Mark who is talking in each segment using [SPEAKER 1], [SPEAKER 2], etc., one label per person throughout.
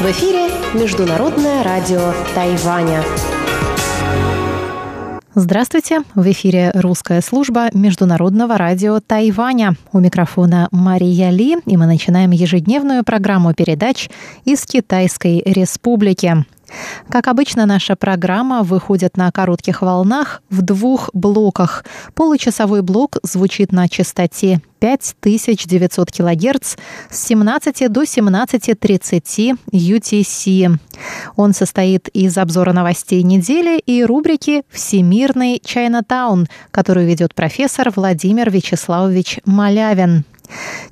[SPEAKER 1] В эфире Международное радио Тайваня.
[SPEAKER 2] Здравствуйте! В эфире русская служба Международного радио Тайваня. У микрофона Мария Ли, и мы начинаем ежедневную программу передач из Китайской Республики. Как обычно, наша программа выходит на коротких волнах в двух блоках. Получасовой блок звучит на частоте 5900 кГц с 17 до 17.30 UTC. Он состоит из обзора новостей недели и рубрики «Всемирный Чайнатаун», которую ведет профессор Владимир Вячеславович Малявин.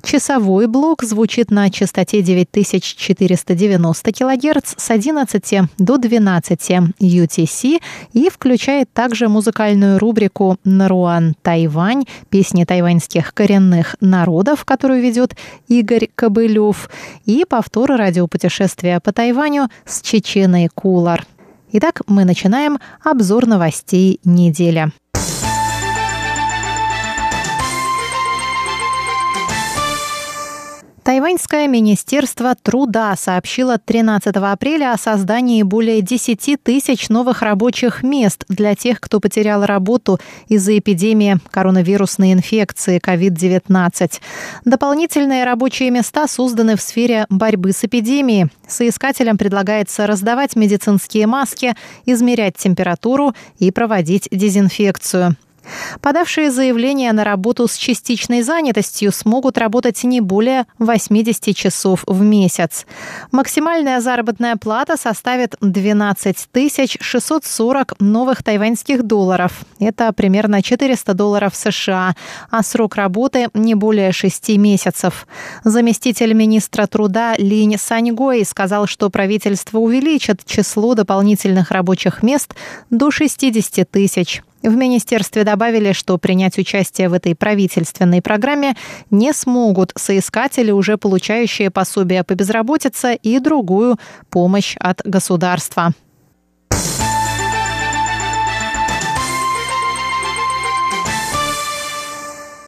[SPEAKER 2] Часовой блок звучит на частоте 9490 кГц с 11 до 12 UTC и включает также музыкальную рубрику «Наруан Тайвань» песни тайваньских коренных народов, которую ведет Игорь Кобылев, и повтор радиопутешествия по Тайваню с Чеченой Кулар. Итак, мы начинаем обзор новостей недели. Тайваньское министерство труда сообщило 13 апреля о создании более 10 тысяч новых рабочих мест для тех, кто потерял работу из-за эпидемии коронавирусной инфекции COVID-19. Дополнительные рабочие места созданы в сфере борьбы с эпидемией. Соискателям предлагается раздавать медицинские маски, измерять температуру и проводить дезинфекцию. Подавшие заявление на работу с частичной занятостью смогут работать не более 80 часов в месяц. Максимальная заработная плата составит 12 640 новых тайваньских долларов. Это примерно 400 долларов США, а срок работы не более 6 месяцев. Заместитель министра труда Линь Саньгой сказал, что правительство увеличит число дополнительных рабочих мест до 60 тысяч. В министерстве добавили, что принять участие в этой правительственной программе не смогут соискатели, уже получающие пособие по безработице и другую помощь от государства.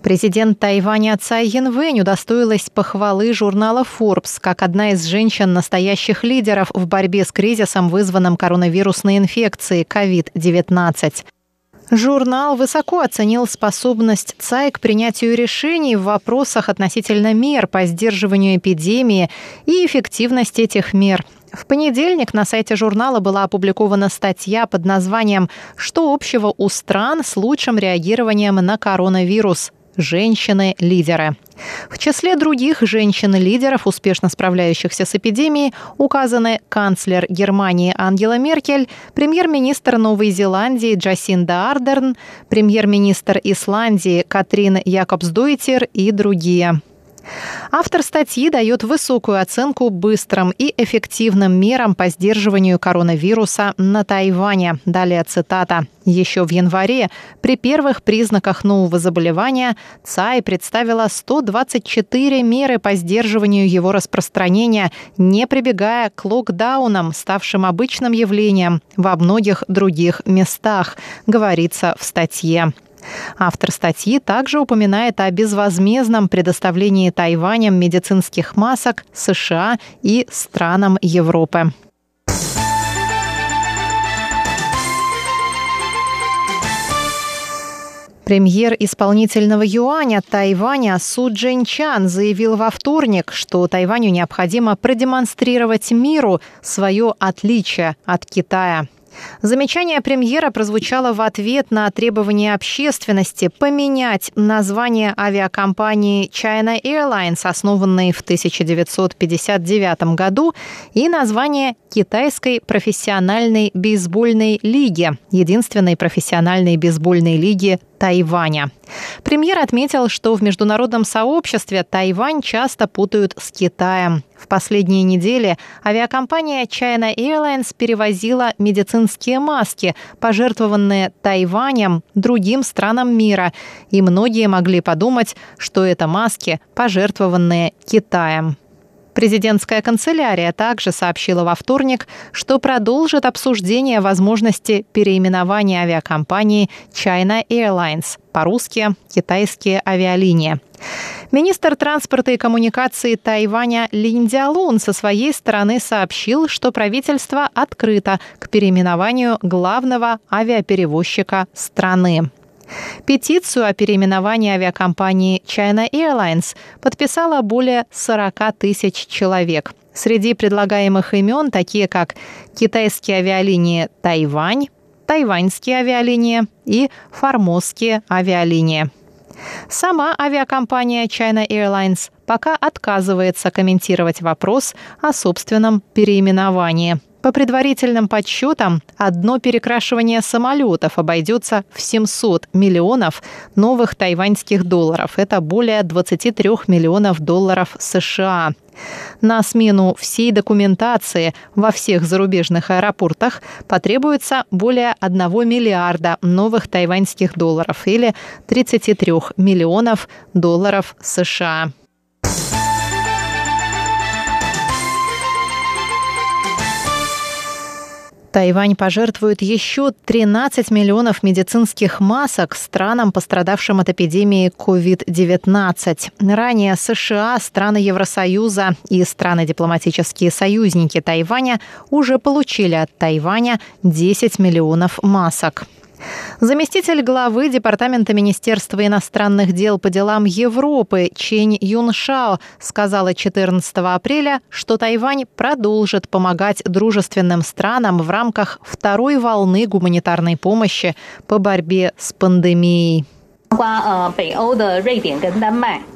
[SPEAKER 2] Президент Тайваня Цай Янвэнь удостоилась похвалы журнала Forbes как одна из женщин-настоящих лидеров в борьбе с кризисом, вызванным коронавирусной инфекцией COVID-19. Журнал высоко оценил способность ЦАИ к принятию решений в вопросах относительно мер по сдерживанию эпидемии и эффективность этих мер. В понедельник на сайте журнала была опубликована статья под названием «Что общего у стран с лучшим реагированием на коронавирус?» Женщины-лидеры. В числе других женщин-лидеров, успешно справляющихся с эпидемией, указаны канцлер Германии Ангела Меркель, премьер-министр Новой Зеландии Джасинда Ардерн, премьер-министр Исландии Катрин Якобсдоуттир и другие. Автор статьи дает высокую оценку быстрым и эффективным мерам по сдерживанию коронавируса на Тайване. Далее цитата. Еще в январе при первых признаках нового заболевания ЦАИ представила 124 меры по сдерживанию его распространения, не прибегая к локдаунам, ставшим обычным явлением во многих других местах, говорится в статье. Автор статьи также упоминает о безвозмездном предоставлении Тайванем медицинских масок США и странам Европы. Премьер исполнительного юаня Тайваня Су Чан заявил во вторник, что Тайваню необходимо продемонстрировать миру свое отличие от Китая. Замечание премьера прозвучало в ответ на требование общественности поменять название авиакомпании China Airlines, основанной в 1959 году, и название Китайской профессиональной бейсбольной лиги, единственной профессиональной бейсбольной лиги Тайваня. Премьер отметил, что в международном сообществе Тайвань часто путают с Китаем. В последние недели авиакомпания China Airlines перевозила медицинские маски, пожертвованные Тайванем другим странам мира, и многие могли подумать, что это маски, пожертвованные Китаем. Президентская канцелярия также сообщила во вторник, что продолжит обсуждение возможности переименования авиакомпании China Airlines, по-русски «Китайские авиалинии». Министр транспорта и коммуникации Тайваня Линь Дялун со своей стороны сообщил, что правительство открыто к переименованию главного авиаперевозчика страны. Петицию о переименовании авиакомпании China Airlines подписало более 40 тысяч человек. Среди предлагаемых имен такие как китайские авиалинии «Тайвань», тайваньские авиалинии и формозские авиалинии. Сама авиакомпания China Airlines пока отказывается комментировать вопрос о собственном переименовании. По предварительным подсчетам, одно перекрашивание самолетов обойдется в 700 миллионов новых тайваньских долларов. Это более 23 миллионов долларов США. На смену всей документации во всех зарубежных аэропортах потребуется более 1 миллиарда новых тайваньских долларов или 33 миллионов долларов США. Тайвань пожертвует еще 13 миллионов медицинских масок странам, пострадавшим от эпидемии COVID-19. Ранее США, страны Евросоюза и страны-дипломатические союзники Тайваня уже получили от Тайваня 10 миллионов масок. Заместитель главы Департамента Министерства иностранных дел по делам Европы Чень Юншао сказала 14 апреля, что Тайвань продолжит помогать дружественным странам в рамках второй волны гуманитарной помощи по борьбе с пандемией.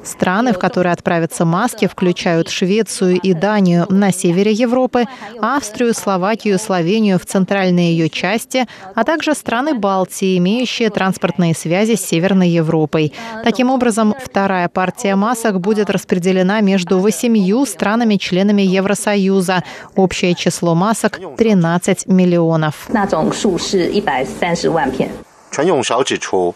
[SPEAKER 2] Страны, в которые отправятся маски, включают Швецию и Данию на севере Европы, Австрию, Словакию, Словению в центральной ее части, а также страны Балтии, имеющие транспортные связи с Северной Европой. Таким образом, вторая партия масок будет распределена между восемью странами-членами Евросоюза. Общее число масок – 13 миллионов. 陈永少指出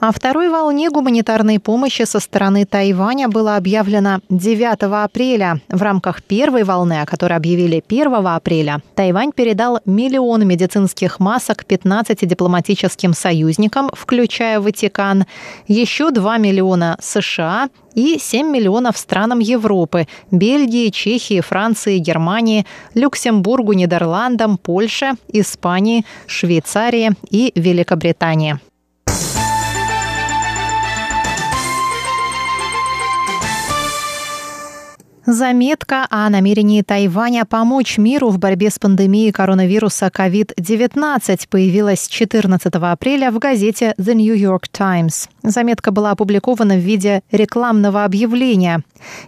[SPEAKER 2] ，о второй волне гуманитарной помощи со стороны Тайваня было объявлено 9 апреля. В рамках первой волны, о которой объявили 1 апреля, Тайвань передал миллион медицинских масок 15 дипломатическим союзникам, включая Ватикан, еще 2 миллиона США и 7 миллионов странам Европы – Бельгии, Чехии, Франции, Германии, Люксембургу, Нидерландам, Польше, Испании, Швейцарии и Великобритании. Заметка о намерении Тайваня помочь миру в борьбе с пандемией коронавируса COVID-19 появилась 14 апреля в газете The New York Times. Заметка была опубликована в виде рекламного объявления.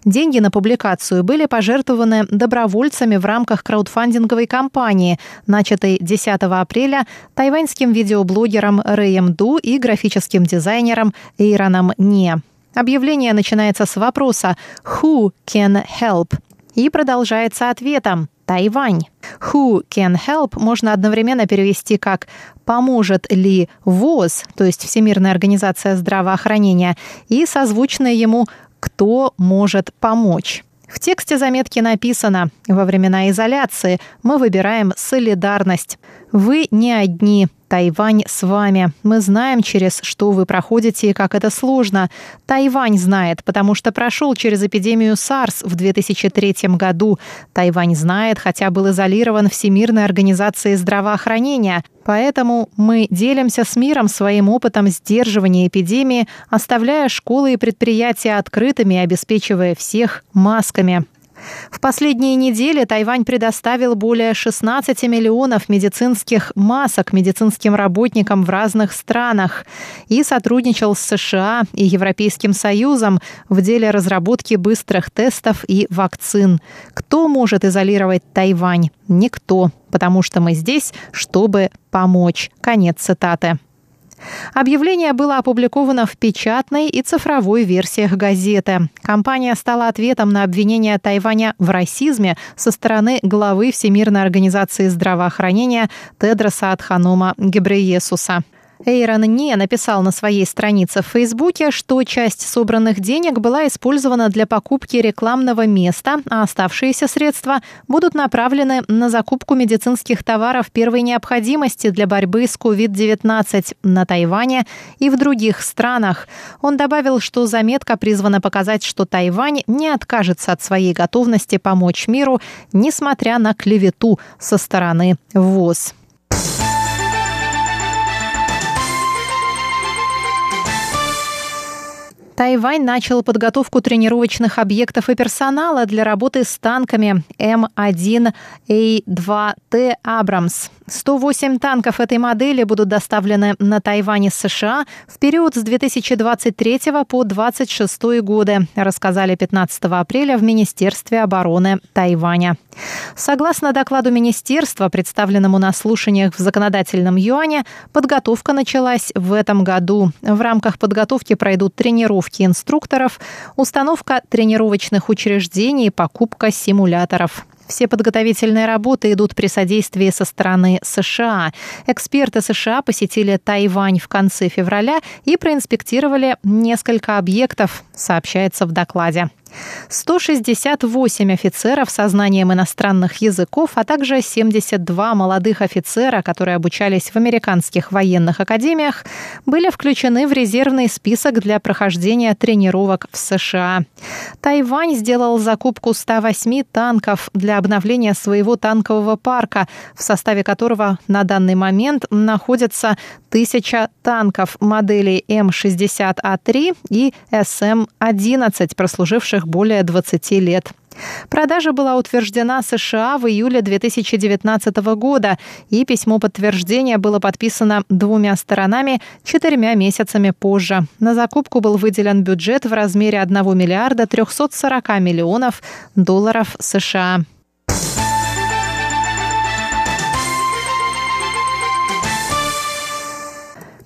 [SPEAKER 2] Деньги на публикацию были пожертвованы добровольцами в рамках краудфандинговой кампании, начатой 10 апреля тайваньским видеоблогером Рэем Ду и графическим дизайнером Эйроном Не. Объявление начинается с вопроса «Who can help?» и продолжается ответом Тайвань. Who can help можно одновременно перевести как «поможет ли ВОЗ», то есть Всемирная организация здравоохранения, и созвучное ему «кто может помочь». В тексте заметки написано «Во времена изоляции мы выбираем солидарность. Вы не одни. Тайвань с вами. Мы знаем, через что вы проходите и как это сложно. Тайвань знает, потому что прошел через эпидемию SARS в 2003 году. Тайвань знает, хотя был изолирован Всемирной организацией здравоохранения. Поэтому мы делимся с миром своим опытом сдерживания эпидемии, оставляя школы и предприятия открытыми и обеспечивая всех масками. В последние недели Тайвань предоставил более 16 миллионов медицинских масок медицинским работникам в разных странах и сотрудничал с США и Европейским Союзом в деле разработки быстрых тестов и вакцин. Кто может изолировать Тайвань? Никто, потому что мы здесь, чтобы помочь. Конец цитаты. Объявление было опубликовано в печатной и цифровой версиях газеты. Компания стала ответом на обвинение Тайваня в расизме со стороны главы Всемирной организации здравоохранения Тедроса Адханома Гебреесуса. Эйрон Не написал на своей странице в Фейсбуке, что часть собранных денег была использована для покупки рекламного места, а оставшиеся средства будут направлены на закупку медицинских товаров первой необходимости для борьбы с COVID-19 на Тайване и в других странах. Он добавил, что заметка призвана показать, что Тайвань не откажется от своей готовности помочь миру, несмотря на клевету со стороны ВОЗ. Тайвань начал подготовку тренировочных объектов и персонала для работы с танками М1А2Т «Абрамс». 108 танков этой модели будут доставлены на Тайвань из США в период с 2023 по 2026 годы, рассказали 15 апреля в Министерстве обороны Тайваня. Согласно докладу министерства, представленному на слушаниях в законодательном юане, подготовка началась в этом году. В рамках подготовки пройдут тренировки инструкторов, установка тренировочных учреждений покупка симуляторов. Все подготовительные работы идут при содействии со стороны США. Эксперты США посетили Тайвань в конце февраля и проинспектировали несколько объектов, сообщается в докладе. 168 офицеров со знанием иностранных языков, а также 72 молодых офицера, которые обучались в американских военных академиях, были включены в резервный список для прохождения тренировок в США. Тайвань сделал закупку 108 танков для обновления своего танкового парка, в составе которого на данный момент находятся тысяча танков моделей М60А3 и СМ-11, прослуживших более 20 лет. Продажа была утверждена США в июле 2019 года, и письмо подтверждения было подписано двумя сторонами четырьмя месяцами позже. На закупку был выделен бюджет в размере 1 миллиарда 340 миллионов долларов США.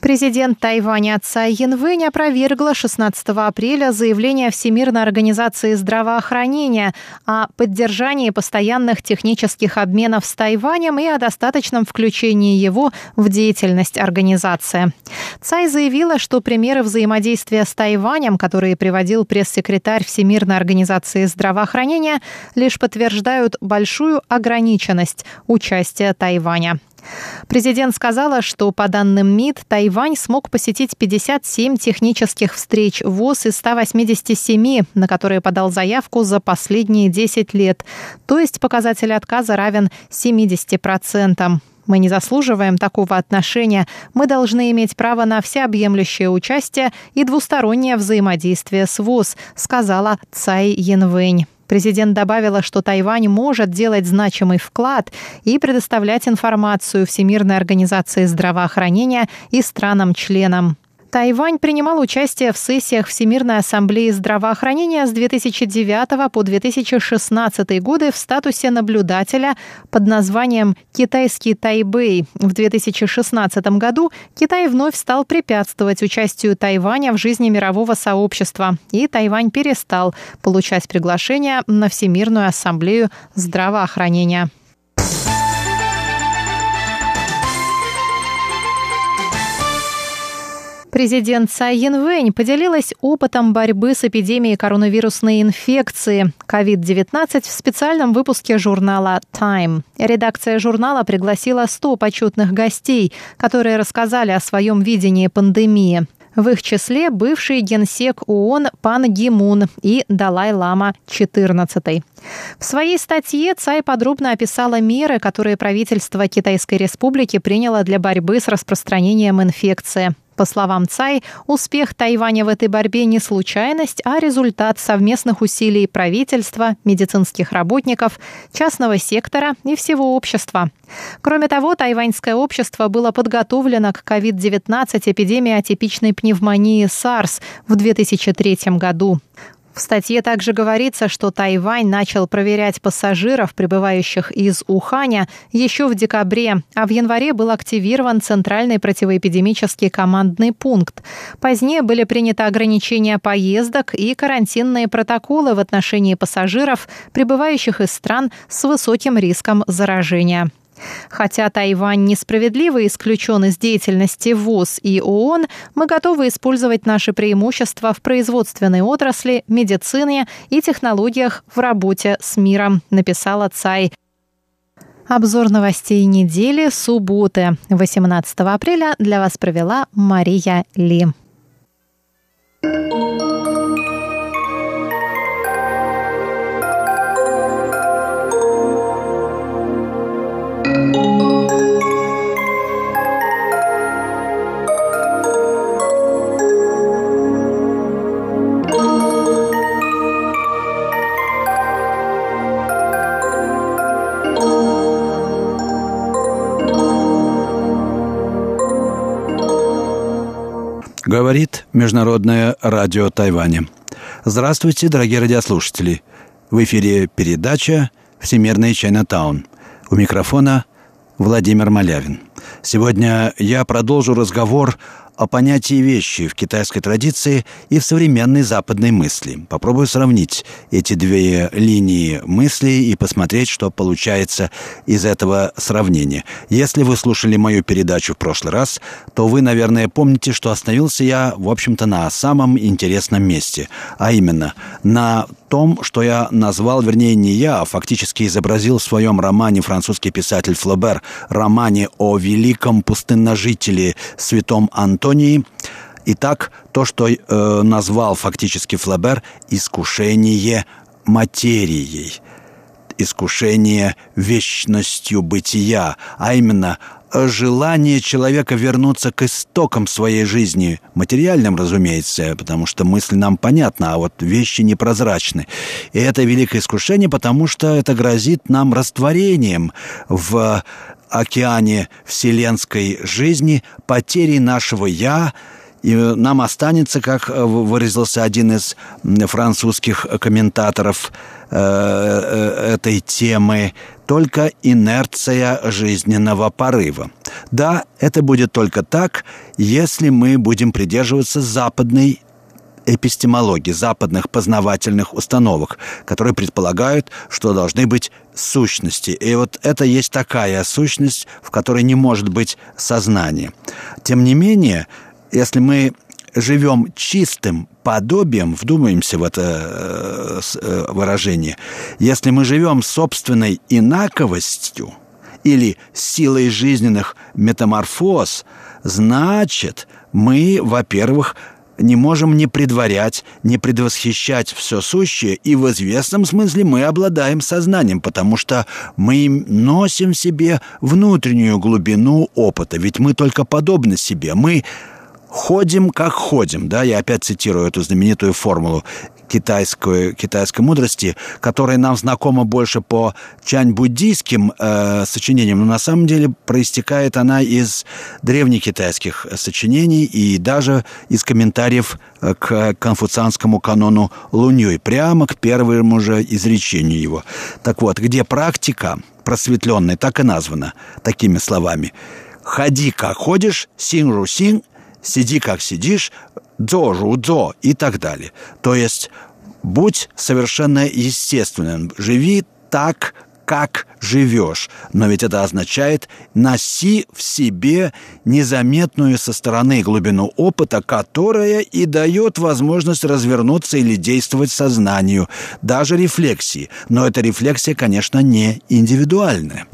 [SPEAKER 2] Президент Тайваня Цай Янвэнь опровергла 16 апреля заявление Всемирной организации здравоохранения о поддержании постоянных технических обменов с Тайванем и о достаточном включении его в деятельность организации. Цай заявила, что примеры взаимодействия с Тайванем, которые приводил пресс-секретарь Всемирной организации здравоохранения, лишь подтверждают большую ограниченность участия Тайваня. Президент сказала, что по данным МИД Тайвань смог посетить 57 технических встреч ВОЗ из 187, на которые подал заявку за последние 10 лет. То есть показатель отказа равен 70%. Мы не заслуживаем такого отношения. Мы должны иметь право на всеобъемлющее участие и двустороннее взаимодействие с ВОЗ, сказала Цай Янвэнь. Президент добавила, что Тайвань может делать значимый вклад и предоставлять информацию Всемирной организации здравоохранения и странам-членам. Тайвань принимал участие в сессиях Всемирной ассамблеи здравоохранения с 2009 по 2016 годы в статусе наблюдателя под названием «Китайский Тайбэй». В 2016 году Китай вновь стал препятствовать участию Тайваня в жизни мирового сообщества, и Тайвань перестал получать приглашения на Всемирную ассамблею здравоохранения. Президент Цай Янвэнь поделилась опытом борьбы с эпидемией коронавирусной инфекции COVID-19 в специальном выпуске журнала Time. Редакция журнала пригласила 100 почетных гостей, которые рассказали о своем видении пандемии. В их числе бывший генсек ООН Пан Ги Мун и Далай-Лама XIV. В своей статье Цай подробно описала меры, которые правительство Китайской Республики приняло для борьбы с распространением инфекции. По словам Цай, успех Тайваня в этой борьбе не случайность, а результат совместных усилий правительства, медицинских работников, частного сектора и всего общества. Кроме того, тайваньское общество было подготовлено к COVID-19 эпидемии атипичной пневмонии SARS в 2003 году. В статье также говорится, что Тайвань начал проверять пассажиров, прибывающих из Уханя, еще в декабре, а в январе был активирован Центральный противоэпидемический командный пункт. Позднее были приняты ограничения поездок и карантинные протоколы в отношении пассажиров, прибывающих из стран с высоким риском заражения. Хотя Тайвань несправедливо исключен из деятельности ВОЗ и ООН, мы готовы использовать наши преимущества в производственной отрасли, медицине и технологиях в работе с миром, написала Цай. Обзор новостей недели субботы, 18 апреля, для вас провела Мария Ли.
[SPEAKER 3] Говорит Международное радио Тайваня. Здравствуйте, дорогие радиослушатели. В эфире передача «Всемирный Чайнатаун». У микрофона Владимир Малявин. Сегодня я продолжу разговор о понятии вещи в китайской традиции и в современной западной мысли. Попробую сравнить эти две линии мысли и посмотреть, что получается из этого сравнения. Если вы слушали мою передачу в прошлый раз, то вы, наверное, помните, что остановился я, в общем-то, на самом интересном месте, а именно на том, что я назвал, вернее, не я, а фактически изобразил в своем романе французский писатель Флобер, романе о великом пустынножителе святом Антонии. Итак, то, что э, назвал фактически Флобер «искушение материей», искушение вечностью бытия, а именно желание человека вернуться к истокам своей жизни, материальным, разумеется, потому что мысль нам понятна, а вот вещи непрозрачны. И это великое искушение, потому что это грозит нам растворением в океане вселенской жизни, потерей нашего «я», и нам останется, как выразился один из французских комментаторов э, э, этой темы, только инерция жизненного порыва. Да, это будет только так, если мы будем придерживаться западной эпистемологии, западных познавательных установок, которые предполагают, что должны быть сущности. И вот это есть такая сущность, в которой не может быть сознания. Тем не менее, если мы живем чистым подобием, вдумаемся в это э, э, выражение, если мы живем собственной инаковостью или силой жизненных метаморфоз, значит, мы, во-первых, не можем не предварять, не предвосхищать все сущее, и в известном смысле мы обладаем сознанием, потому что мы носим в себе внутреннюю глубину опыта, ведь мы только подобны себе, мы ходим как ходим, да, я опять цитирую эту знаменитую формулу китайской, китайской мудрости, которая нам знакома больше по чань-буддийским э, сочинениям, но на самом деле проистекает она из древнекитайских сочинений и даже из комментариев э, к конфуцианскому канону Луньюй, прямо к первому же изречению его. Так вот, где практика просветленная так и названа такими словами. «Ходи, как ходишь, син-ру-син», сиди как сидишь, дзо ру дзо и так далее. То есть будь совершенно естественным, живи так, как живешь. Но ведь это означает носи в себе незаметную со стороны глубину опыта, которая и дает возможность развернуться или действовать сознанию, даже рефлексии. Но эта рефлексия, конечно, не индивидуальная.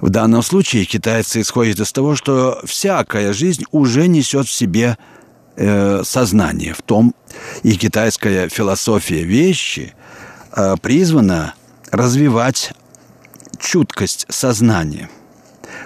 [SPEAKER 3] В данном случае китайцы исходят из того, что всякая жизнь уже несет в себе э, сознание. В том и китайская философия вещи э, призвана развивать чуткость сознания.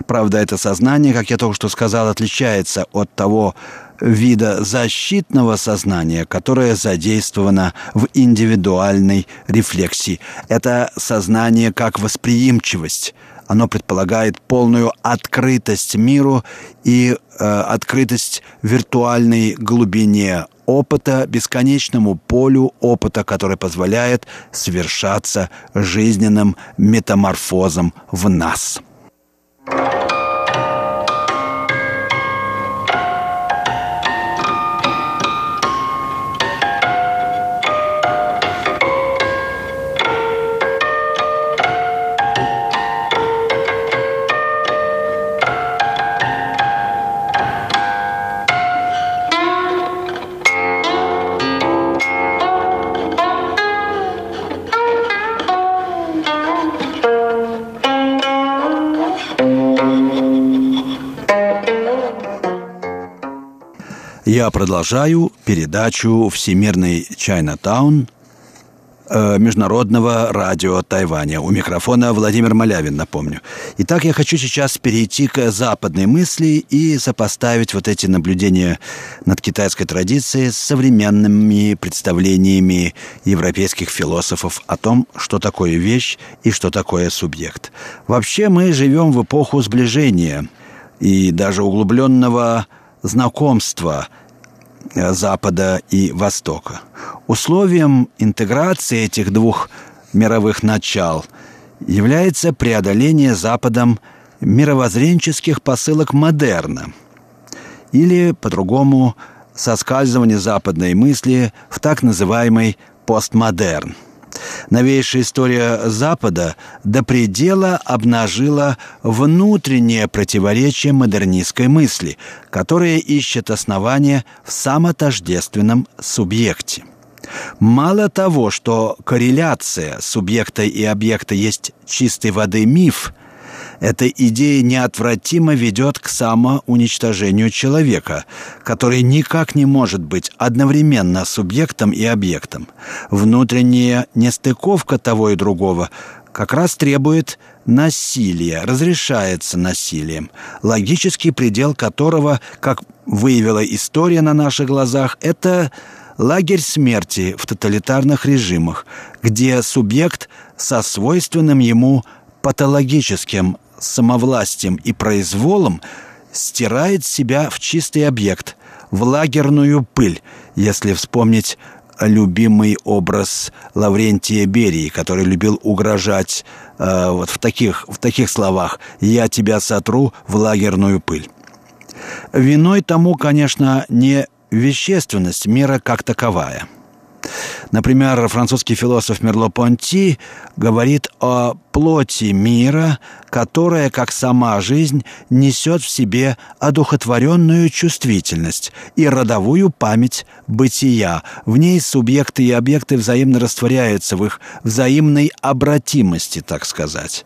[SPEAKER 3] Правда, это сознание, как я только что сказал, отличается от того вида защитного сознания, которое задействовано в индивидуальной рефлексии. Это сознание как восприимчивость – оно предполагает полную открытость миру и э, открытость виртуальной глубине опыта, бесконечному полю опыта, который позволяет совершаться жизненным метаморфозом в нас. Я продолжаю передачу «Всемирный Чайнатаун» Э, Международного радио Тайваня. У микрофона Владимир Малявин, напомню. Итак, я хочу сейчас перейти к западной мысли и сопоставить вот эти наблюдения над китайской традицией с современными представлениями европейских философов о том, что такое вещь и что такое субъект. Вообще мы живем в эпоху сближения и даже углубленного знакомства Э, Запада и Востока. Условием интеграции этих двух мировых начал является преодоление Западом мировоззренческих посылок модерна или, по-другому, соскальзывание западной мысли в так называемый постмодерн – Новейшая история Запада до предела обнажила внутреннее противоречие модернистской мысли, которая ищет основания в самотождественном субъекте. Мало того, что корреляция субъекта и объекта есть чистой воды миф – эта идея неотвратимо ведет к самоуничтожению человека, который никак не может быть одновременно субъектом и объектом. Внутренняя нестыковка того и другого как раз требует насилия, разрешается насилием, логический предел которого, как выявила история на наших глазах, это лагерь смерти в тоталитарных режимах, где субъект со свойственным ему патологическим самовластием и произволом стирает себя в чистый объект, в лагерную пыль, если вспомнить любимый образ Лаврентия Берии, который любил угрожать э, вот в таких, в таких словах «я тебя сотру в лагерную пыль». Виной тому, конечно, не вещественность мира как таковая – Например, французский философ Мерло-Понти говорит о плоти мира, которая, как сама жизнь, несет в себе одухотворенную чувствительность и родовую память бытия. В ней субъекты и объекты взаимно растворяются в их взаимной обратимости, так сказать.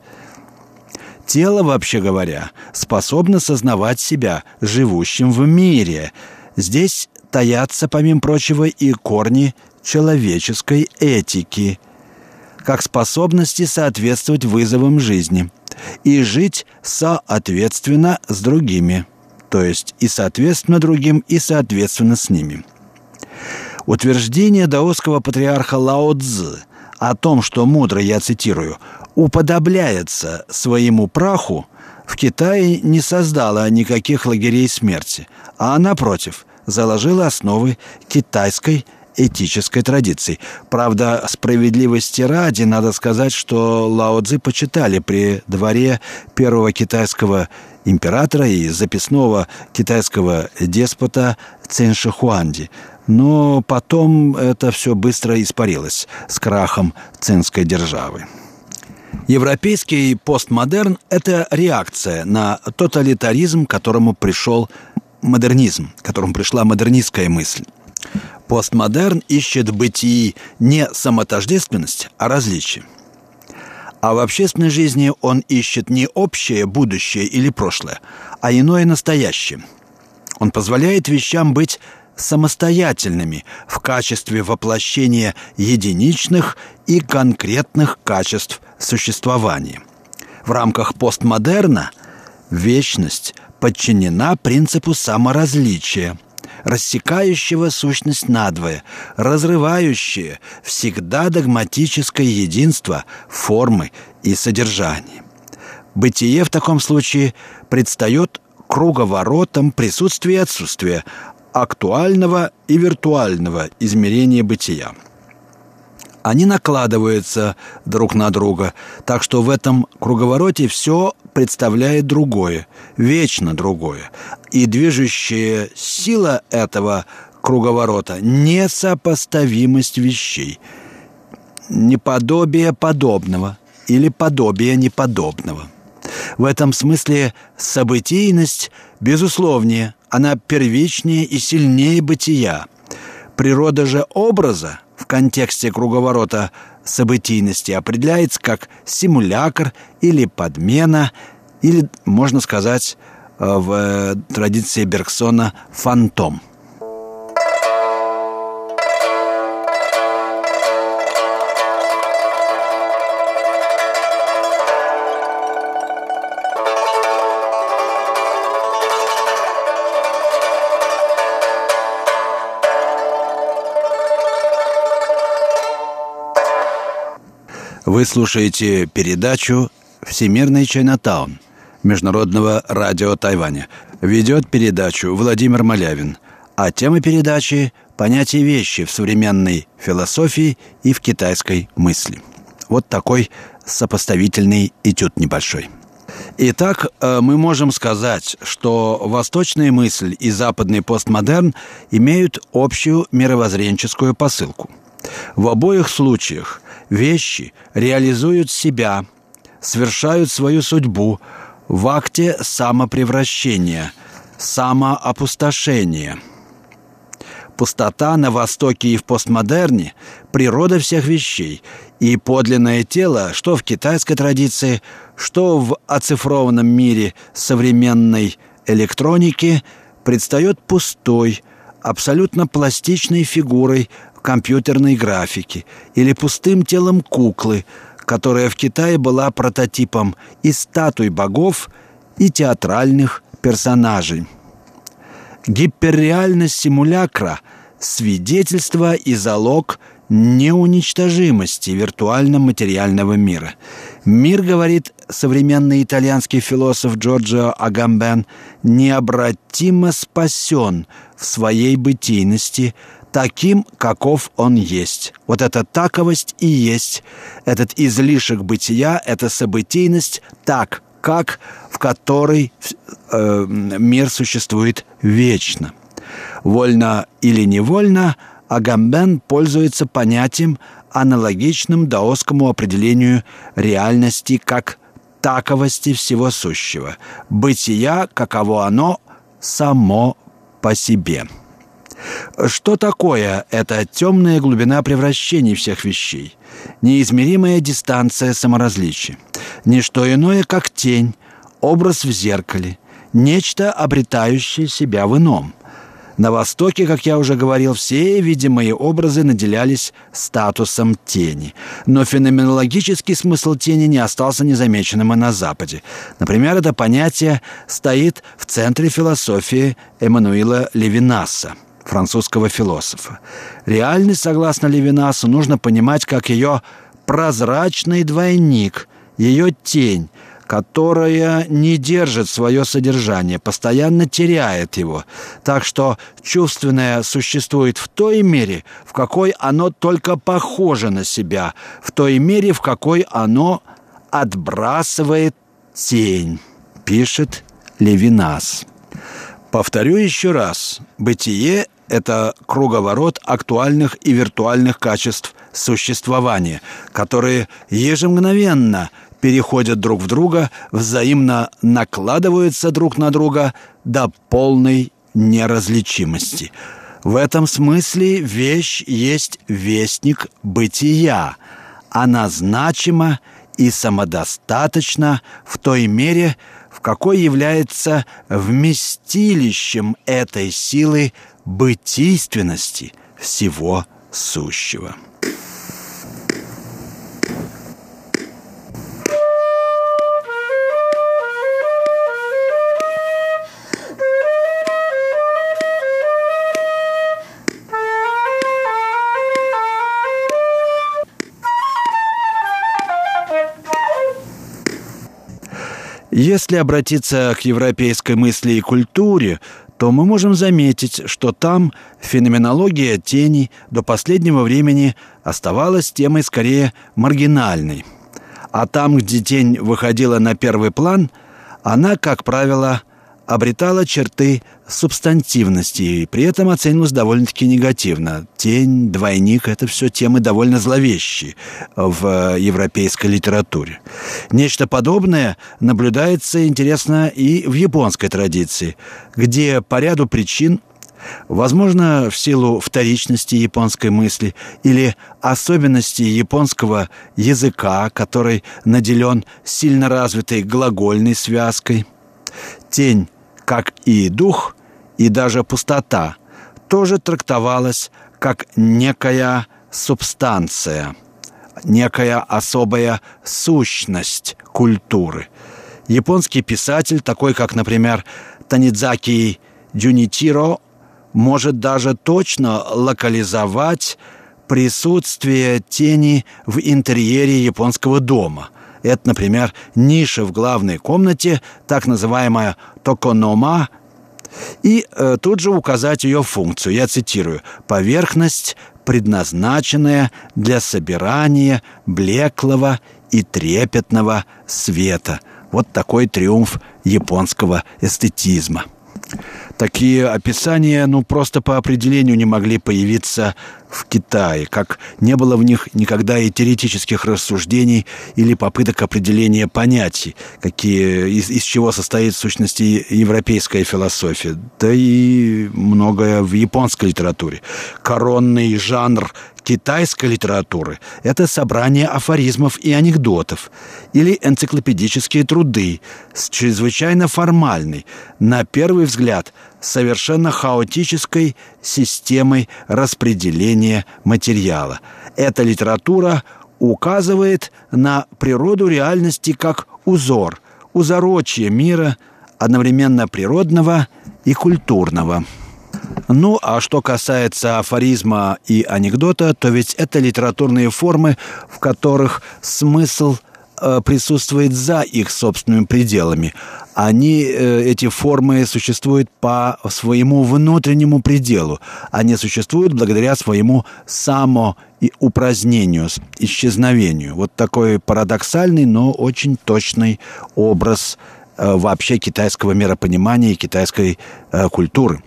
[SPEAKER 3] Тело, вообще говоря, способно сознавать себя живущим в мире. Здесь таятся, помимо прочего, и корни человеческой этики, как способности соответствовать вызовам жизни и жить соответственно с другими, то есть и соответственно другим, и соответственно с ними. Утверждение даосского патриарха Лао Цзы о том, что мудрый, я цитирую, уподобляется своему праху, в Китае не создало никаких лагерей смерти, а напротив, заложила основы китайской этической традиции. Правда, справедливости ради, надо сказать, что Лао Цзи почитали при дворе первого китайского императора и записного китайского деспота Цин Шихуанди. Но потом это все быстро испарилось с крахом цинской державы. Европейский постмодерн – это реакция на тоталитаризм, которому пришел модернизм, которому пришла модернистская мысль. Постмодерн ищет в бытии не самотождественность, а различие. А в общественной жизни он ищет не общее будущее или прошлое, а иное настоящее. Он позволяет вещам быть самостоятельными в качестве воплощения единичных и конкретных качеств существования. В рамках постмодерна вечность подчинена принципу саморазличия – рассекающего сущность надвое, разрывающее всегда догматическое единство формы и содержания. Бытие в таком случае предстает круговоротом присутствия и отсутствия актуального и виртуального измерения бытия. Они накладываются друг на друга, так что в этом круговороте все представляет другое, вечно другое. И движущая сила этого круговорота – несопоставимость вещей, неподобие подобного или подобие неподобного. В этом смысле событийность безусловнее, она первичнее и сильнее бытия. Природа же образа в контексте круговорота событийности определяется как симулякр или подмена, или, можно сказать, э, в э, традиции Бергсона, фантом. Вы слушаете передачу «Всемирный Чайнатаун» Международного радио Тайваня. Ведет передачу Владимир Малявин. А тема передачи – понятие вещи в современной философии и в китайской мысли. Вот такой сопоставительный этюд небольшой. Итак, э, мы можем сказать, что восточная мысль и западный постмодерн имеют общую мировоззренческую посылку. В обоих случаях Вещи реализуют себя, совершают свою судьбу в акте самопревращения, самоопустошения. Пустота на Востоке и в постмодерне – природа всех вещей, и подлинное тело, что в китайской традиции, что в оцифрованном мире современной электроники, предстает пустой, абсолютно пластичной фигурой компьютерной графики или пустым телом куклы, которая в Китае была прототипом и статуй богов, и театральных персонажей. Гиперреальность симулякра – свидетельство и залог неуничтожимости виртуально-материального мира. Мир, говорит современный итальянский философ Джорджио Агамбен, необратимо спасен в своей бытийности – таким, каков он есть. Вот эта таковость и есть, этот излишек бытия, эта событийность так, как в которой э, мир существует вечно. Вольно или невольно Агамбен пользуется понятием, аналогичным даосскому определению реальности как таковости всего сущего, бытия, каково оно само по себе. Что такое эта темная глубина превращений всех вещей? Неизмеримая дистанция саморазличия. Ничто иное, как тень, образ в зеркале, нечто, обретающее себя в ином. На Востоке, как я уже говорил, все видимые образы наделялись статусом тени. Но феноменологический смысл тени не остался незамеченным и на Западе. Например, это понятие стоит в центре философии Эммануила Левинаса – французского философа. Реальность, согласно Левинасу, нужно понимать как ее прозрачный двойник, ее тень, которая не держит свое содержание, постоянно теряет его. Так что чувственное существует в той мере, в какой оно только похоже на себя, в той мере, в какой оно отбрасывает тень, пишет Левинас. Повторю еще раз. Бытие – это круговорот актуальных и виртуальных качеств существования, которые ежемгновенно переходят друг в друга, взаимно накладываются друг на друга до полной неразличимости. В этом смысле вещь есть вестник бытия. Она значима и самодостаточна в той мере, в какой является вместилищем этой силы бытийственности всего сущего. Если обратиться к европейской мысли и культуре, то мы можем заметить, что там феноменология тени до последнего времени оставалась темой скорее маргинальной. А там, где тень выходила на первый план, она, как правило, обретала черты субстантивности и при этом оценивалась довольно-таки негативно. Тень, двойник — это все темы довольно зловещие в европейской литературе. Нечто подобное наблюдается, интересно, и в японской традиции, где по ряду причин Возможно, в силу вторичности японской мысли или особенностей японского языка, который наделен сильно развитой глагольной связкой. Тень как и дух, и даже пустота, тоже трактовалась как некая субстанция, некая особая сущность культуры. Японский писатель, такой как, например, Танидзаки Дюнитиро, может даже точно локализовать присутствие тени в интерьере японского дома. Это, например, ниша в главной комнате, так называемая токонома, и э, тут же указать ее функцию. Я цитирую. «Поверхность, предназначенная для собирания блеклого и трепетного света». Вот такой триумф японского эстетизма. Такие описания, ну, просто по определению не могли появиться в Китае, как не было в них никогда и теоретических рассуждений или попыток определения понятий, какие, из, из чего состоит в сущности европейская философия, да и многое в японской литературе. Коронный жанр китайской литературы – это собрание афоризмов и анекдотов или энциклопедические труды с чрезвычайно формальной, на первый взгляд, совершенно хаотической системой распределения материала. Эта литература указывает на природу реальности как узор, узорочие мира, одновременно природного и культурного. Ну, а что касается афоризма и анекдота, то ведь это литературные формы, в которых смысл э, присутствует за их собственными пределами. Они, э, эти формы существуют по своему внутреннему пределу. Они существуют благодаря своему само исчезновению. Вот такой парадоксальный, но очень точный образ э, вообще китайского миропонимания и китайской культуры.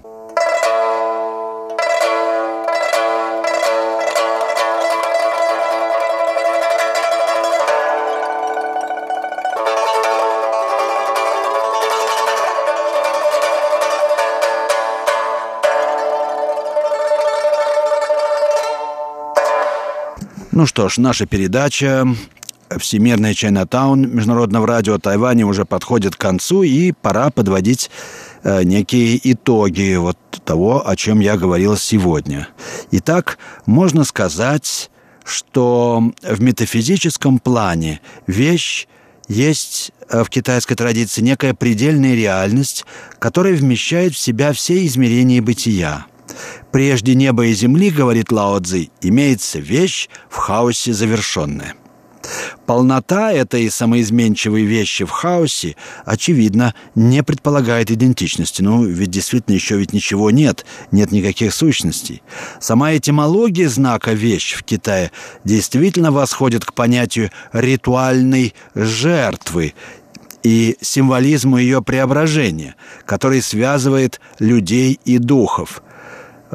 [SPEAKER 3] Ну что ж, наша передача Всемирная Чайнатаун Международного радио Тайваня уже подходит к концу, и пора подводить э, некие итоги вот того, о чем я говорил сегодня. Итак, можно сказать, что в метафизическом плане вещь есть э, в китайской традиции некая предельная реальность, которая вмещает в себя все измерения бытия – Прежде неба и земли, говорит Лао Цзи, имеется вещь в хаосе завершенная. Полнота этой самоизменчивой вещи в хаосе, очевидно, не предполагает идентичности. Ну, ведь действительно еще ведь ничего нет, нет никаких сущностей. Сама этимология знака «вещь» в Китае действительно восходит к понятию ритуальной жертвы и символизму ее преображения, который связывает людей и духов –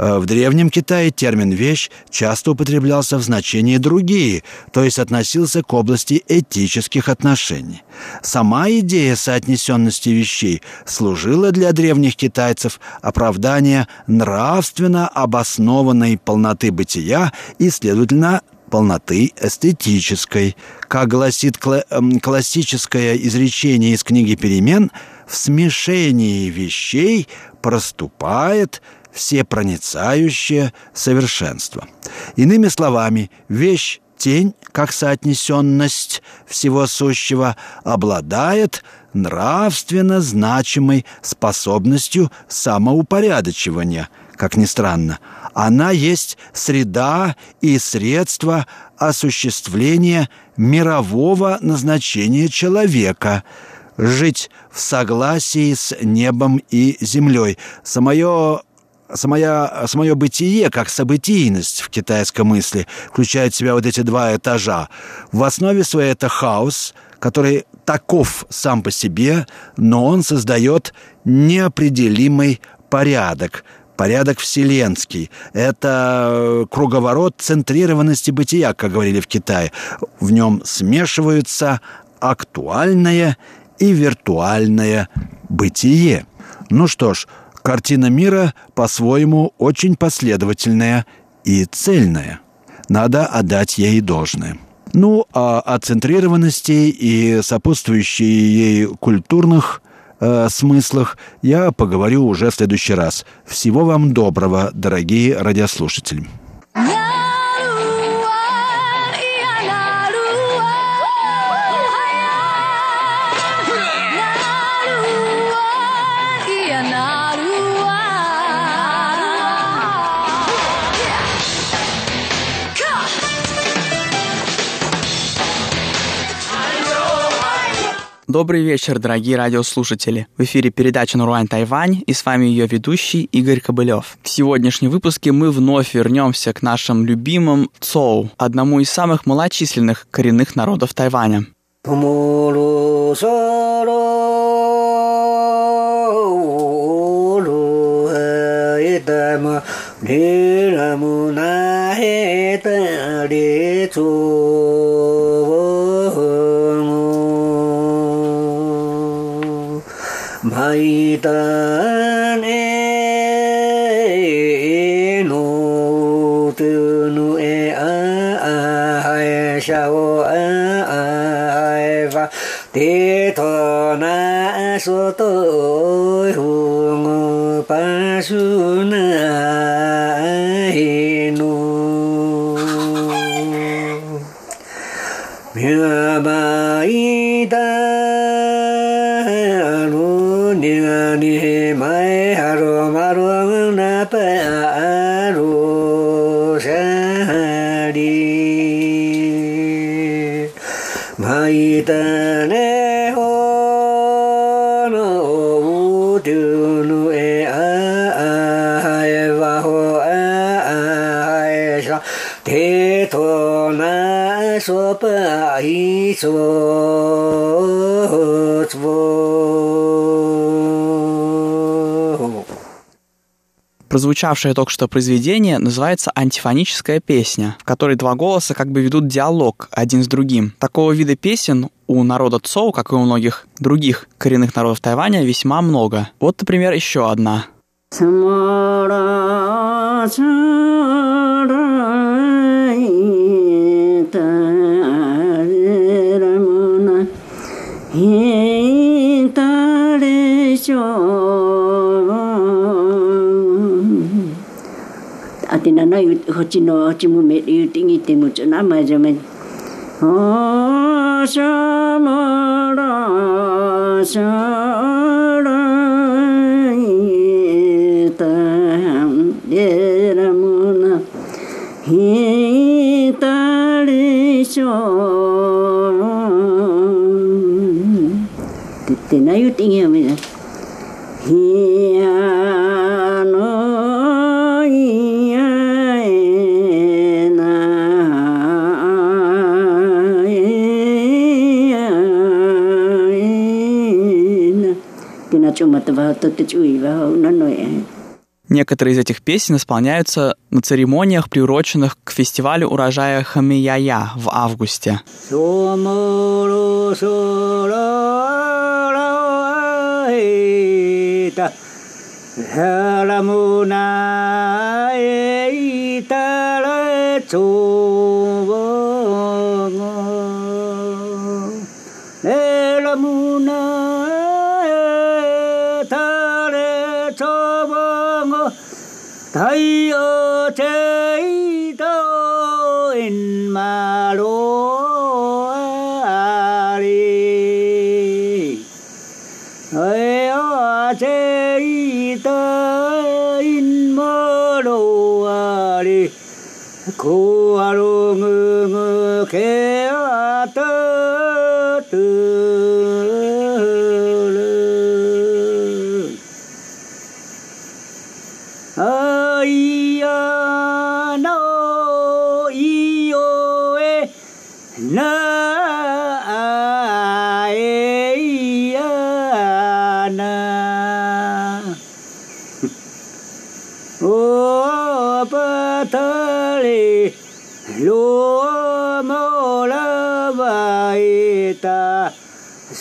[SPEAKER 3] в Древнем Китае термин «вещь» часто употреблялся в значении «другие», то есть относился к области этических отношений. Сама идея соотнесенности вещей служила для древних китайцев оправдания нравственно обоснованной полноты бытия и, следовательно, полноты эстетической. Как гласит эм, классическое изречение из книги «Перемен», в смешении вещей проступает – всепроницающее совершенство. Иными словами, вещь тень, как соотнесенность всего сущего, обладает нравственно значимой способностью самоупорядочивания, как ни странно. Она есть среда и средство осуществления мирового назначения человека – жить в согласии с небом и землей. Самое самое, самое бытие, как событийность в китайском мысли, включает в себя вот эти два этажа. В основе своей это хаос, который таков сам по себе, но он создает неопределимый порядок, порядок вселенский. Это круговорот центрированности бытия, как говорили в Китае. В нем смешиваются актуальное и виртуальное бытие. Ну что ж, Картина мира по-своему очень последовательная и цельная. Надо отдать ей должное. Ну, а о центрированности и сопутствующей ей культурных э, смыслах я поговорю уже в следующий раз. Всего вам доброго, дорогие радиослушатели.
[SPEAKER 4] Добрый вечер, дорогие радиослушатели. В эфире передача «Наруань Тайвань» и с вами ее ведущий Игорь Кобылев. В сегодняшнем выпуске мы вновь вернемся к нашим любимым Цоу, одному из самых малочисленных коренных народов Тайваня.
[SPEAKER 5] mai tân e nô tư nu e a a ai sao a a ai va. Ti thọ na số so
[SPEAKER 4] Прозвучавшее только что произведение называется «Антифоническая песня», в которой два голоса как бы ведут диалог один с другим. Такого вида песен у народа Цоу, как и у многих других коренных народов Тайваня, весьма много. Вот, например, еще одна.
[SPEAKER 6] なないほちのほちむめゆてぎてむちなまじゃめおしゃまらしゃらってな言うてんやみ
[SPEAKER 4] たいな。ひやのいやえなえやえな。
[SPEAKER 5] ってなちょまたばっとってちゅういばうなのや。Некоторые из этих песен исполняются на церемониях, приуроченных к фестивалю урожая Хамияя в августе. thầy Ku alung ke atat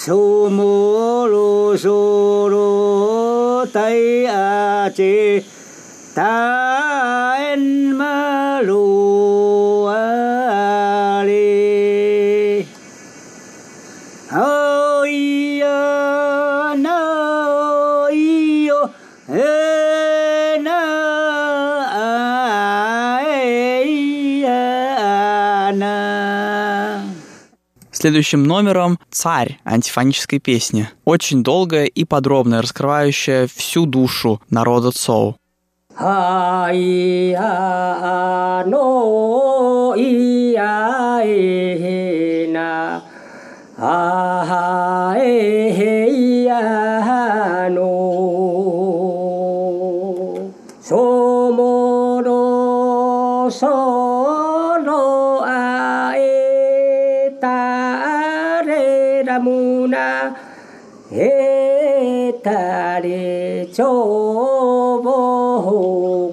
[SPEAKER 5] 小母老小老大阿姐
[SPEAKER 4] следующим номером «Царь» антифонической песни, очень долгая и подробная, раскрывающая всю душу народа Цоу.
[SPEAKER 7] Ай-я-а. ta đi cho bố hồ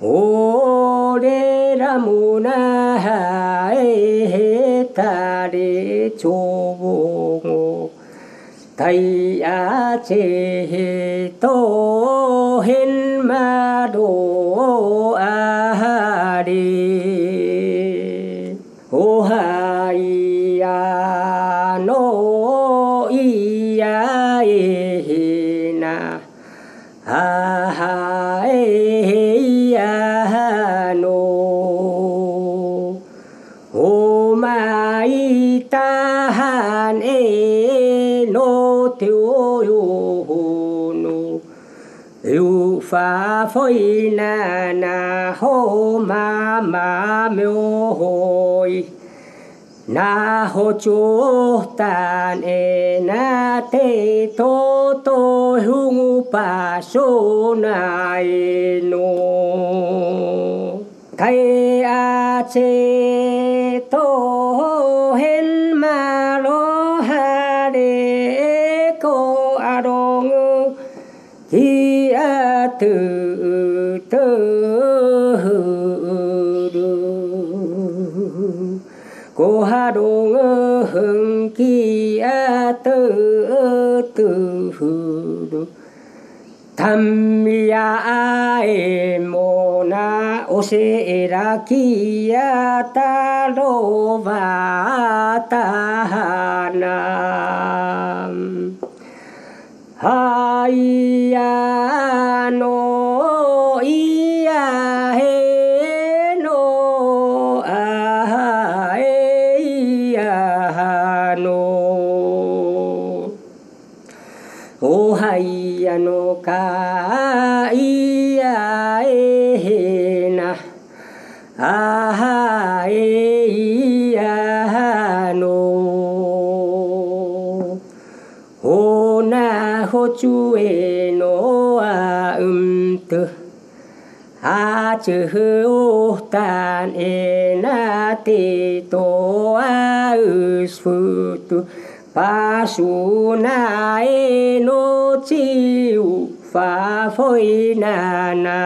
[SPEAKER 7] ô đê ra mù na hai hê ta đi cho bố ngô, thầy á chê hê tô hê ha e a no mai ta han e no te o yo no eu fa foi na na ho ma ma meu na ho cho tan e na te to to hung pa so na e no thầy a che to ごはろうふんきあとうとふる。たんみやあえもなおせえらきやたろばたはな。はいやの,い Katsuhuhtaan enati toa usfutu Pasuna enotiu fafoinana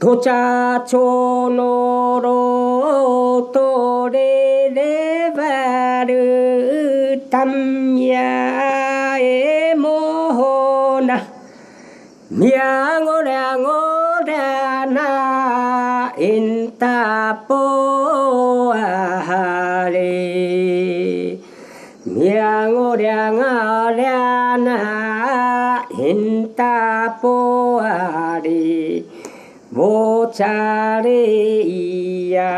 [SPEAKER 7] Tochacho noro tore devaru tamya emona Miau godana intapo ahari miango rianga riana intapo ahari bochare iya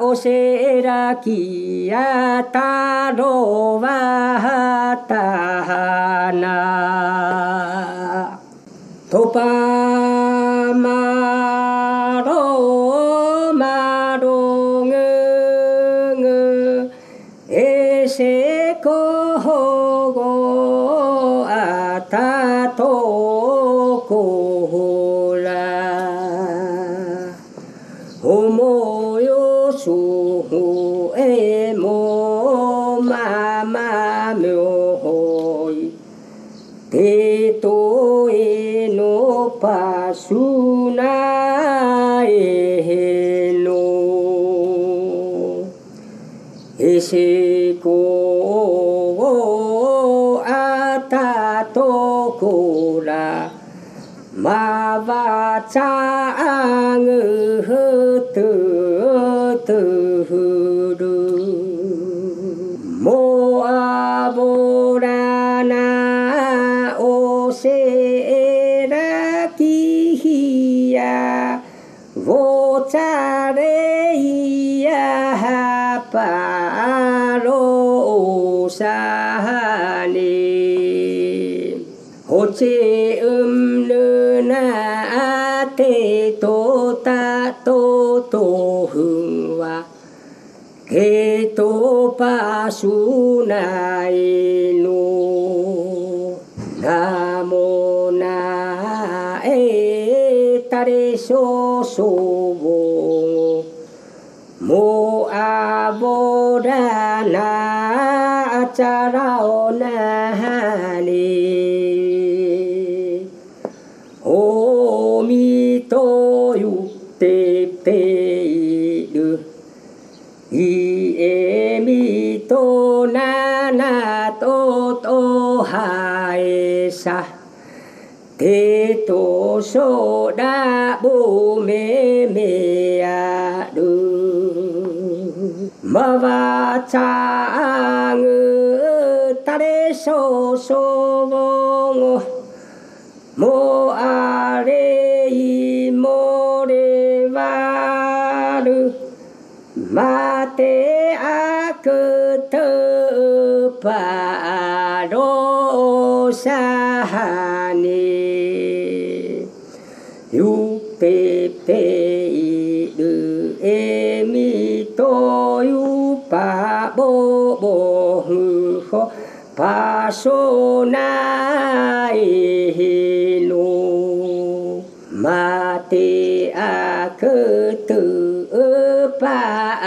[SPEAKER 7] osera kia taro wa hatahana topa sunai no isi ko ata to kura ma va cha ngư tư tư sunai nu namo na e tare so so bo mo abodana acara ona えとしょらぼめめやる。まばちゃぐたれしょしょぼご。もあれいもれわる。まてあくとぱろしゃ。E mi to yu pa bo bo hu ho pa so na e no ma te a cơ tự pa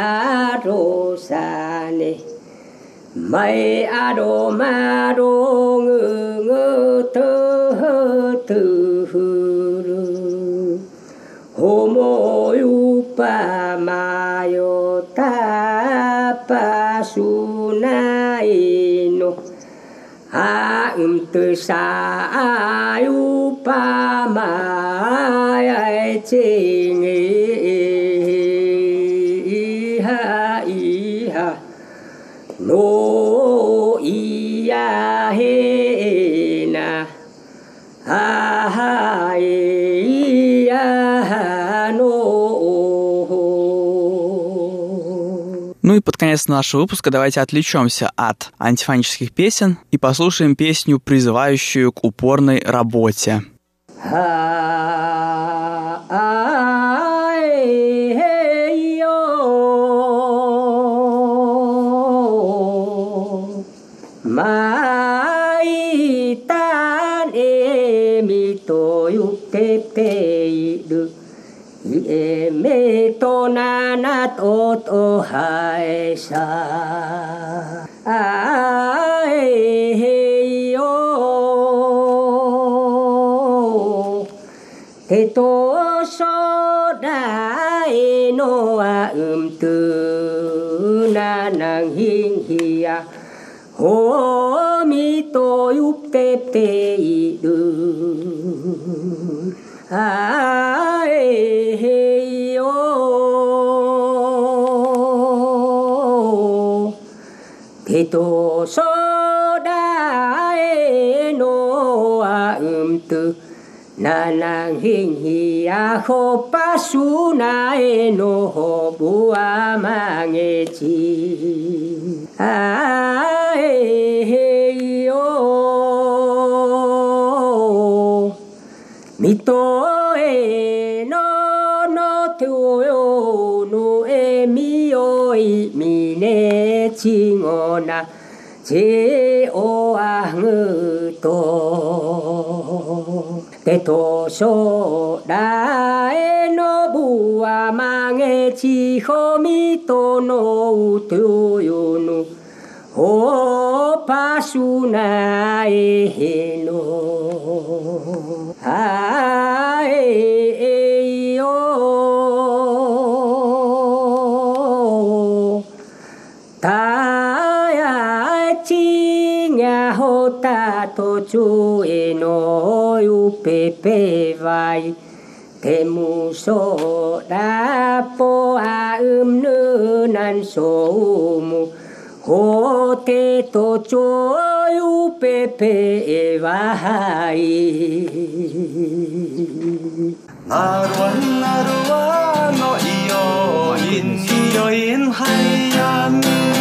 [SPEAKER 7] a ro sa ne. Mai a do ma do ngư ngư thơ tư na ino a um tu sa yu pa ma ai
[SPEAKER 4] и под конец нашего выпуска давайте отвлечемся от антифонических песен и послушаем песню, призывающую к упорной работе.
[SPEAKER 7] e me tona na to to hai sa. Ai, he yo. Te to so da e no a um tu na nang hin hi a ho mi to yup te pe i du. 哎嘿哟，低头手拿的那碗土，难难听起阿哥把唢呐的吼不完的气，哎嘿哟。人へののとよのえみよいみねちごな。ちおあぐと。でとしょらえのぶわまげちほみとのうとよの。o pasuna e no ai e o ta ya chi nya e no u pe vai thế mù số đa po a ưm nữ nan so mu
[SPEAKER 8] おてとちょゆぺぺわはいなるわなるわのいよいんいよ。いんはやみ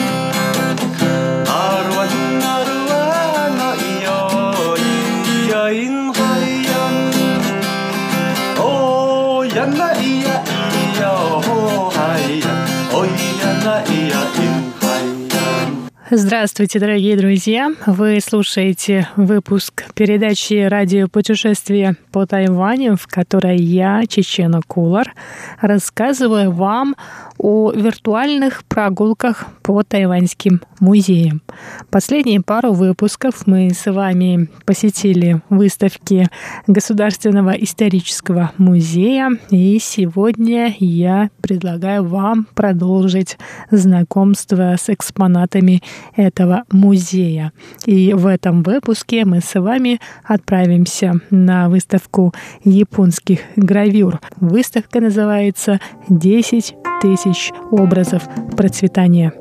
[SPEAKER 9] Здравствуйте, дорогие друзья! Вы слушаете выпуск передачи «Радио путешествия по Тайваню», в которой я, Чечена Кулар, рассказываю вам о виртуальных прогулках по тайваньским музеям. Последние пару выпусков мы с вами посетили выставки Государственного исторического музея, и сегодня я предлагаю вам продолжить знакомство с экспонатами этого музея. И в этом выпуске мы с вами отправимся на выставку японских гравюр. Выставка называется «10 тысяч образов процветания».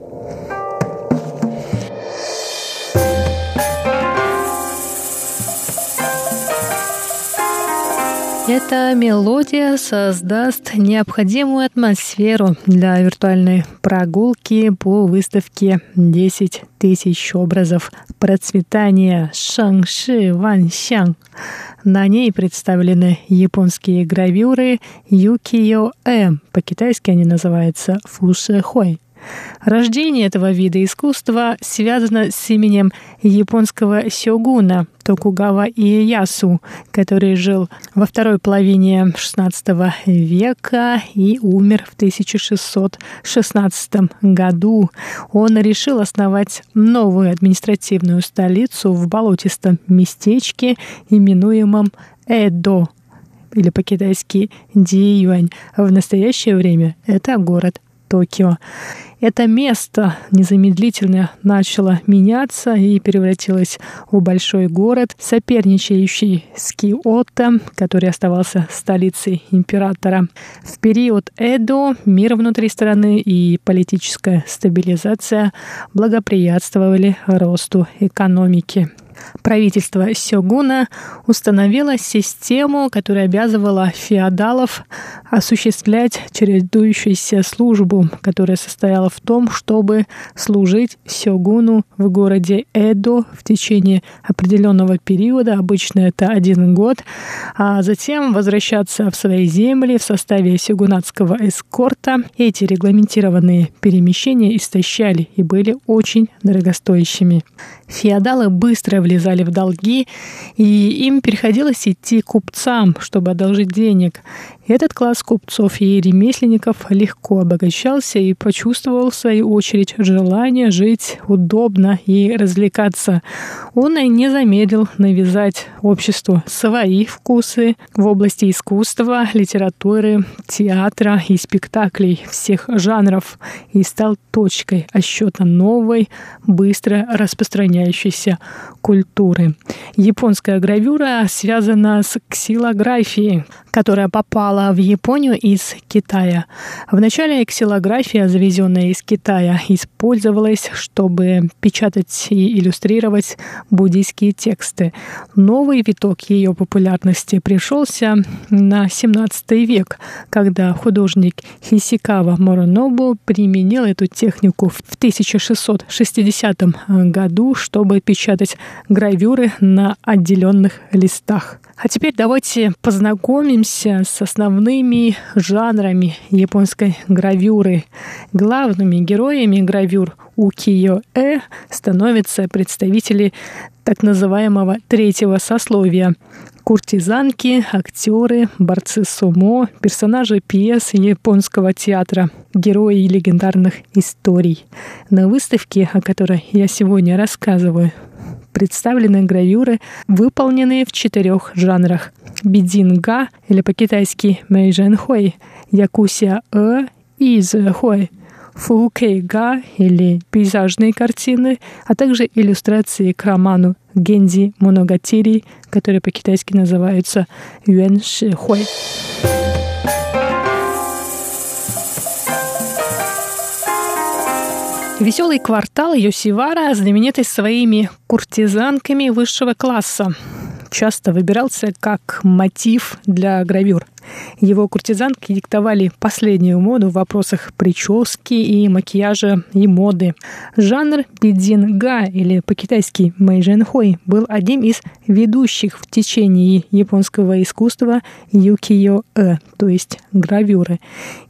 [SPEAKER 9] Эта мелодия создаст необходимую атмосферу для виртуальной прогулки по выставке «10 тысяч образов процветания Шанши Ваньсян». На ней представлены японские гравюры Юкио-э, по-китайски они называются Фушехой. Рождение этого вида искусства связано с именем японского сёгуна Токугава Иеясу, который жил во второй половине XVI века и умер в 1616 году. Он решил основать новую административную столицу в болотистом местечке, именуемом Эдо или по-китайски Диюань. В настоящее время это город Токио. Это место незамедлительно начало меняться и превратилось в большой город, соперничающий с Киото, который оставался столицей императора. В период Эдо мир внутри страны и политическая стабилизация благоприятствовали росту экономики правительство Сёгуна установило систему, которая обязывала феодалов осуществлять чередующуюся службу, которая состояла в том, чтобы служить Сёгуну в городе Эдо в течение определенного периода, обычно это один год, а затем возвращаться в свои земли в составе сёгунатского эскорта. Эти регламентированные перемещения истощали и были очень дорогостоящими. Феодалы быстро влезали в долги, и им приходилось идти купцам, чтобы одолжить денег. Этот класс купцов и ремесленников легко обогащался и почувствовал, в свою очередь, желание жить удобно и развлекаться. Он и не замедлил навязать обществу свои вкусы в области искусства, литературы, театра и спектаклей всех жанров и стал точкой отсчета новой, быстро распространяющейся культуры. Японская гравюра связана с ксилографией, которая попала в Японию из Китая. Вначале ксилография, завезенная из Китая, использовалась, чтобы печатать и иллюстрировать буддийские тексты. Новый виток ее популярности пришелся на 17 век, когда художник Хисикава Моронобу применил эту технику в 1660 году, чтобы печатать гравюры на отделенных листах. А теперь давайте познакомимся с основными жанрами японской гравюры. Главными героями гравюр укиё-э становятся представители так называемого третьего сословия куртизанки, актеры, борцы сумо, персонажи пьес японского театра, герои легендарных историй. На выставке, о которой я сегодня рассказываю, представлены гравюры, выполненные в четырех жанрах. Бидинга, или по-китайски Мэйжэнхуэй, Якусия Э и Зэхуэй, Фукейга или пейзажные картины, а также иллюстрации к роману Гензи Моногатири, которые по-китайски называются Юэн Ши Веселый квартал Йосивара знаменитый своими куртизанками высшего класса. Часто выбирался как мотив для гравюр – Его куртизанки диктовали последнюю моду в вопросах прически и макияжа и моды. Жанр бидзинга или по-китайски мэйжэнхой был одним из ведущих в течение японского искусства юкиё-э, то есть гравюры.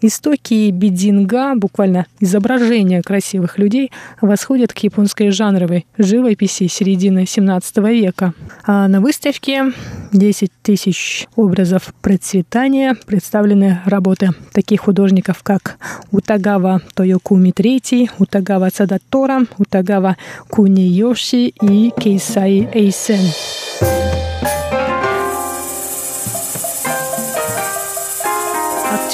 [SPEAKER 9] Истоки бидзинга, буквально изображения красивых людей, восходят к японской жанровой живописи середины 17 века. А на выставке 10 тысяч образов процветания представлены работы таких художников, как Утагава Тойокуми III, Утагава Садатора, Утагава Куниёши и Кейсай Эйсен.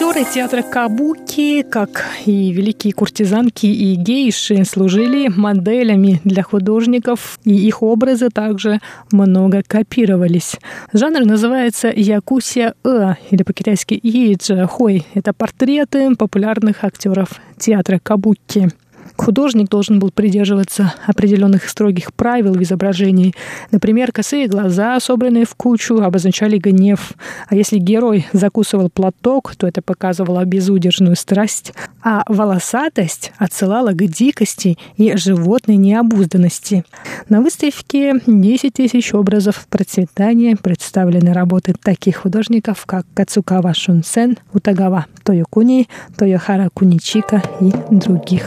[SPEAKER 9] Актеры театра Кабуки, как и великие куртизанки и гейши, служили моделями для художников, и их образы также много копировались. Жанр называется якусия-э, или по-китайски ииджа хой. Это портреты популярных актеров театра Кабуки. Художник должен был придерживаться определенных строгих правил в изображении. Например, косые глаза, собранные в кучу, обозначали гнев. А если герой закусывал платок, то это показывало безудержную страсть. А волосатость отсылала к дикости и животной необузданности. На выставке 10 тысяч образов процветания представлены работы таких художников, как Кацукава Шунсен, Утагава Тойокуни, Тойохара Куничика и других.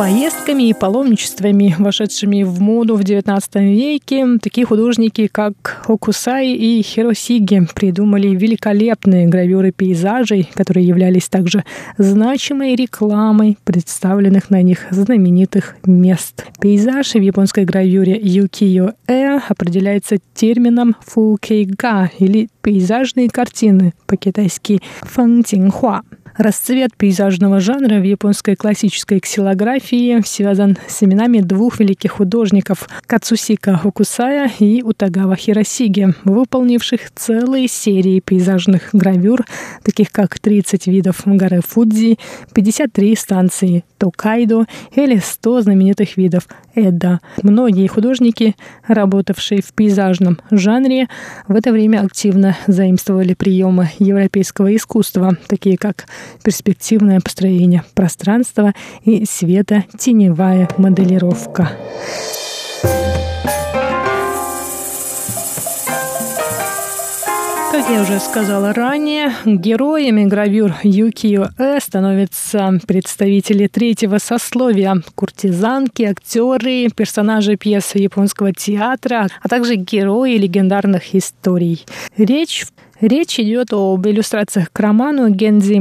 [SPEAKER 9] Поездками и паломничествами, вошедшими в моду в XIX веке, такие художники, как Окусай и Хиросиги, придумали великолепные гравюры пейзажей, которые являлись также значимой рекламой представленных на них знаменитых мест. Пейзаж в японской гравюре юкиё-э определяется термином фукейга или пейзажные картины, по-китайски фэнтинхуа. Расцвет пейзажного жанра в японской классической ксилографии связан с именами двух великих художников – Кацусика Хокусая и Утагава Хиросиги, выполнивших целые серии пейзажных гравюр, таких как 30 видов горы Фудзи, 53 станции Токайдо или 100 знаменитых видов Эда. Многие художники, работавшие в пейзажном жанре, в это время активно заимствовали приемы европейского искусства, такие как перспективное построение пространства и света-теневая моделировка. Как я уже сказала ранее, героями гравюр Юкио-э становятся представители третьего сословия – куртизанки, актеры, персонажи пьес японского театра, а также герои легендарных историй. Речь Речь идет об иллюстрациях к роману Гензи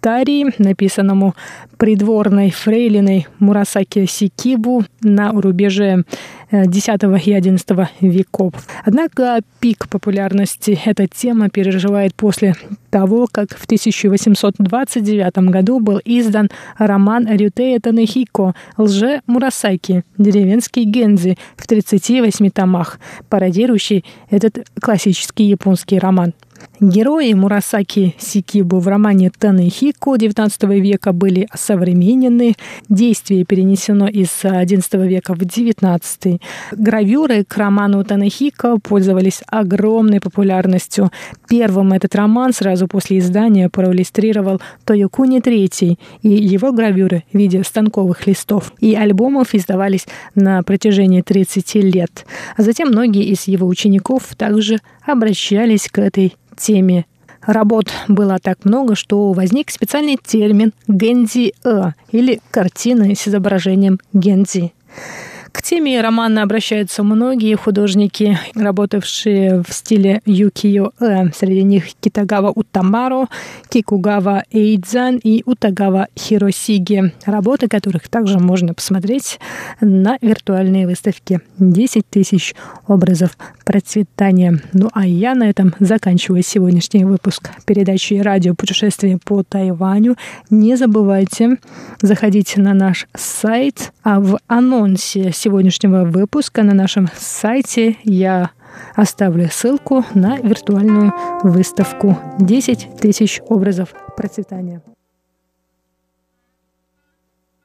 [SPEAKER 9] Моногатари, написанному придворной фрейлиной Мурасаки Сикибу на рубеже X и XI веков. Однако пик популярности эта тема переживает после того, как в 1829 году был издан роман Рютея Танехико «Лже Мурасаки. Деревенский Гензи» в 38 томах, пародирующий этот классический японский роман. Герои Мурасаки Сикибу в романе Танэхико XIX века были осовременены, действие перенесено из XI века в XIX. Гравюры к роману Танэхико пользовались огромной популярностью. Первым этот роман сразу после издания проиллюстрировал Тойокуни III, и его гравюры в виде станковых листов и альбомов издавались на протяжении 30 лет. Затем многие из его учеников также обращались к этой теме. Работ было так много, что возник специальный термин «гензи-э» или «картины с изображением гензи». К теме романа обращаются многие художники, работавшие в стиле юкиё-э. Среди них Китагава Утамаро, Кикугава Эйдзан и Утагава Хиросиги, работы которых также можно посмотреть на виртуальной выставке. 10 тысяч образов процветания. Ну а я на этом заканчиваю сегодняшний выпуск передачи «Радио путешествие по Тайваню». Не забывайте заходить на наш сайт, а в анонсе сегодняшнего выпуска на нашем сайте я оставлю ссылку на виртуальную выставку «10 тысяч образов процветания».